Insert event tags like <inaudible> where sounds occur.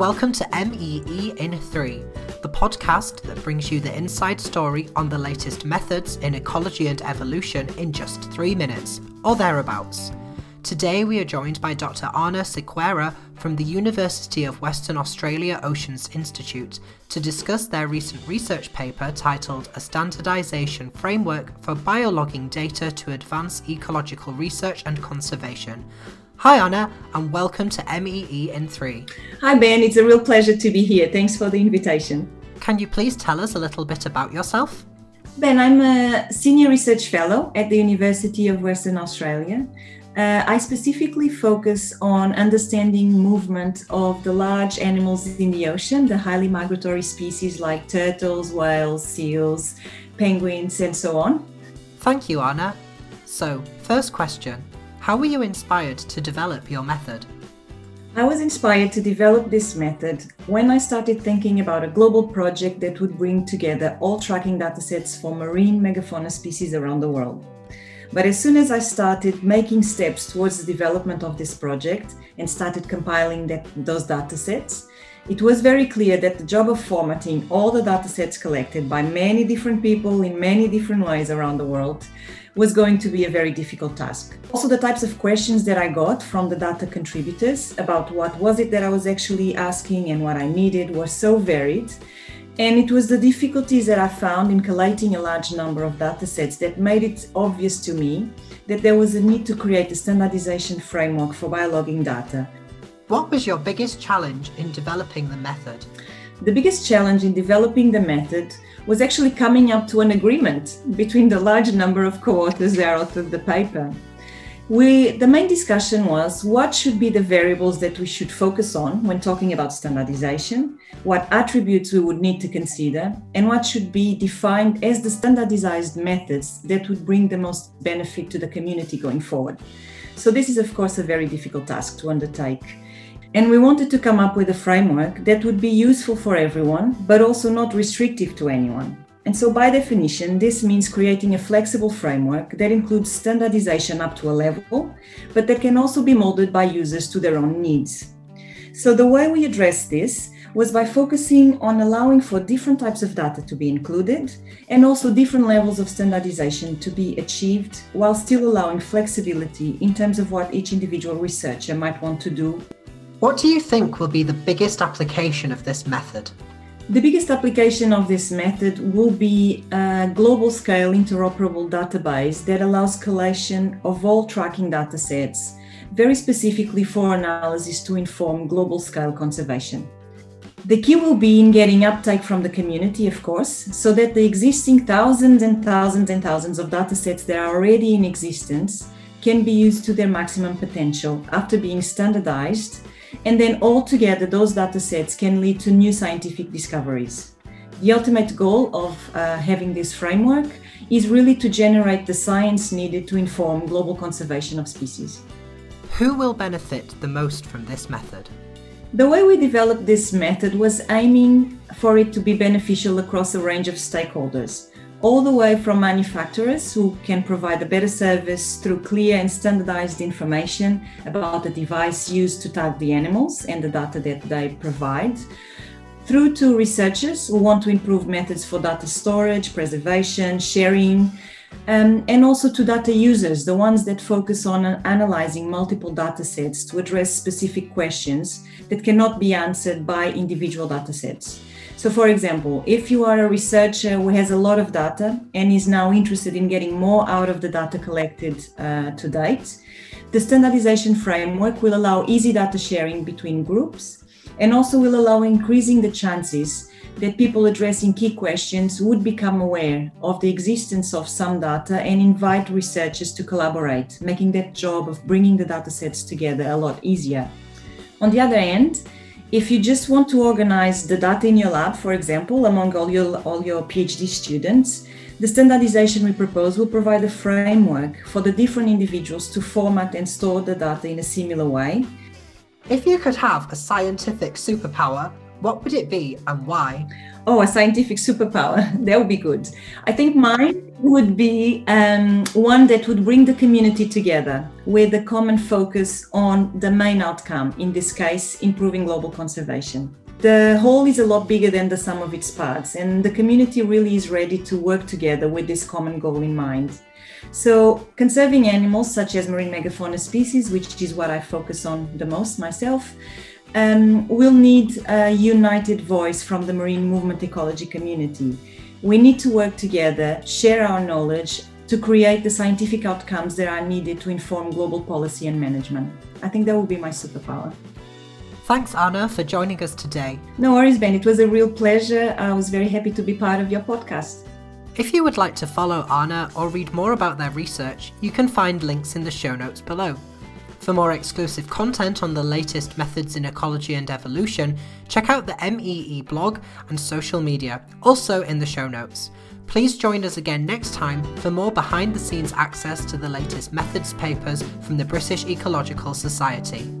welcome to MEE in 3, the podcast that brings you the inside story on the latest methods in ecology and evolution in just three minutes, or thereabouts. Today we are joined by Dr. Ana Sequeira from the University of Western Australia Oceans Institute to discuss their recent research paper titled A Standardization Framework for Biologging Data to Advance Ecological Research and Conservation, Hi, Ana, and welcome to MEE in 3. Hi, Ben. It's a real pleasure to be here. Thanks for the invitation. Can you please tell us a little bit about yourself? Ben, I'm a senior research fellow at the University of Western Australia. Uh, I specifically focus on understanding movement of the large animals in the ocean, the highly migratory species like turtles, whales, seals, penguins, and so on. Thank you, Ana. So, first question how were you inspired to develop your method? I was inspired to develop this method when I started thinking about a global project that would bring together all tracking datasets for marine megafauna species around the world. But as soon as I started making steps towards the development of this project and started compiling that, those datasets, it was very clear that the job of formatting all the datasets collected by many different people in many different ways around the world was going to be a very difficult task. Also, the types of questions that I got from the data contributors about what was it that I was actually asking and what I needed were so varied. And it was the difficulties that I found in collating a large number of data sets that made it obvious to me that there was a need to create a standardization framework for biologging data. What was your biggest challenge in developing the method? The biggest challenge in developing the method was actually coming up to an agreement between the large number of co-authors that authored the paper. We, the main discussion was what should be the variables that we should focus on when talking about standardization, what attributes we would need to consider, and what should be defined as the standardized methods that would bring the most benefit to the community going forward. So, this is, of course, a very difficult task to undertake. And we wanted to come up with a framework that would be useful for everyone, but also not restrictive to anyone. And so, by definition, this means creating a flexible framework that includes standardization up to a level, but that can also be molded by users to their own needs. So, the way we addressed this was by focusing on allowing for different types of data to be included and also different levels of standardization to be achieved while still allowing flexibility in terms of what each individual researcher might want to do what do you think will be the biggest application of this method? The biggest application of this method will be a global scale interoperable database that allows collation of all tracking datasets, very specifically for analysis to inform global scale conservation. The key will be in getting uptake from the community, of course, so that the existing thousands and thousands and thousands of datasets that are already in existence can be used to their maximum potential after being standardized and then altogether, those data sets can lead to new scientific discoveries. The ultimate goal of uh, having this framework is really to generate the science needed to inform global conservation of species. Who will benefit the most from this method? The way we developed this method was aiming for it to be beneficial across a range of stakeholders all the way from manufacturers who can provide a better service through clear and standardized information about the device used to tag the animals and the data that they provide, through to researchers who want to improve methods for data storage, preservation, sharing, um, and also to data users, the ones that focus on analyzing multiple data sets to address specific questions that cannot be answered by individual data sets. So, for example, if you are a researcher who has a lot of data and is now interested in getting more out of the data collected uh, to date, the standardization framework will allow easy data sharing between groups and also will allow increasing the chances that people addressing key questions would become aware of the existence of some data and invite researchers to collaborate, making that job of bringing the data sets together a lot easier. On the other hand, if you just want to organize the data in your lab, for example, among all your, all your PhD students, the standardization we propose will provide a framework for the different individuals to format and store the data in a similar way. If you could have a scientific superpower, what would it be and why? Oh, a scientific superpower. <laughs> that would be good. I think mine would be um, one that would bring the community together with a common focus on the main outcome, in this case, improving global conservation. The whole is a lot bigger than the sum of its parts, and the community really is ready to work together with this common goal in mind. So, conserving animals such as marine megafauna species, which is what I focus on the most myself, um, will need a united voice from the marine movement ecology community. We need to work together, share our knowledge to create the scientific outcomes that are needed to inform global policy and management. I think that would be my superpower. Thanks, Ana, for joining us today. No worries, Ben. It was a real pleasure. I was very happy to be part of your podcast. If you would like to follow Ana or read more about their research, you can find links in the show notes below. For more exclusive content on the latest methods in ecology and evolution, check out the MEE blog and social media, also in the show notes. Please join us again next time for more behind the scenes access to the latest methods papers from the British Ecological Society.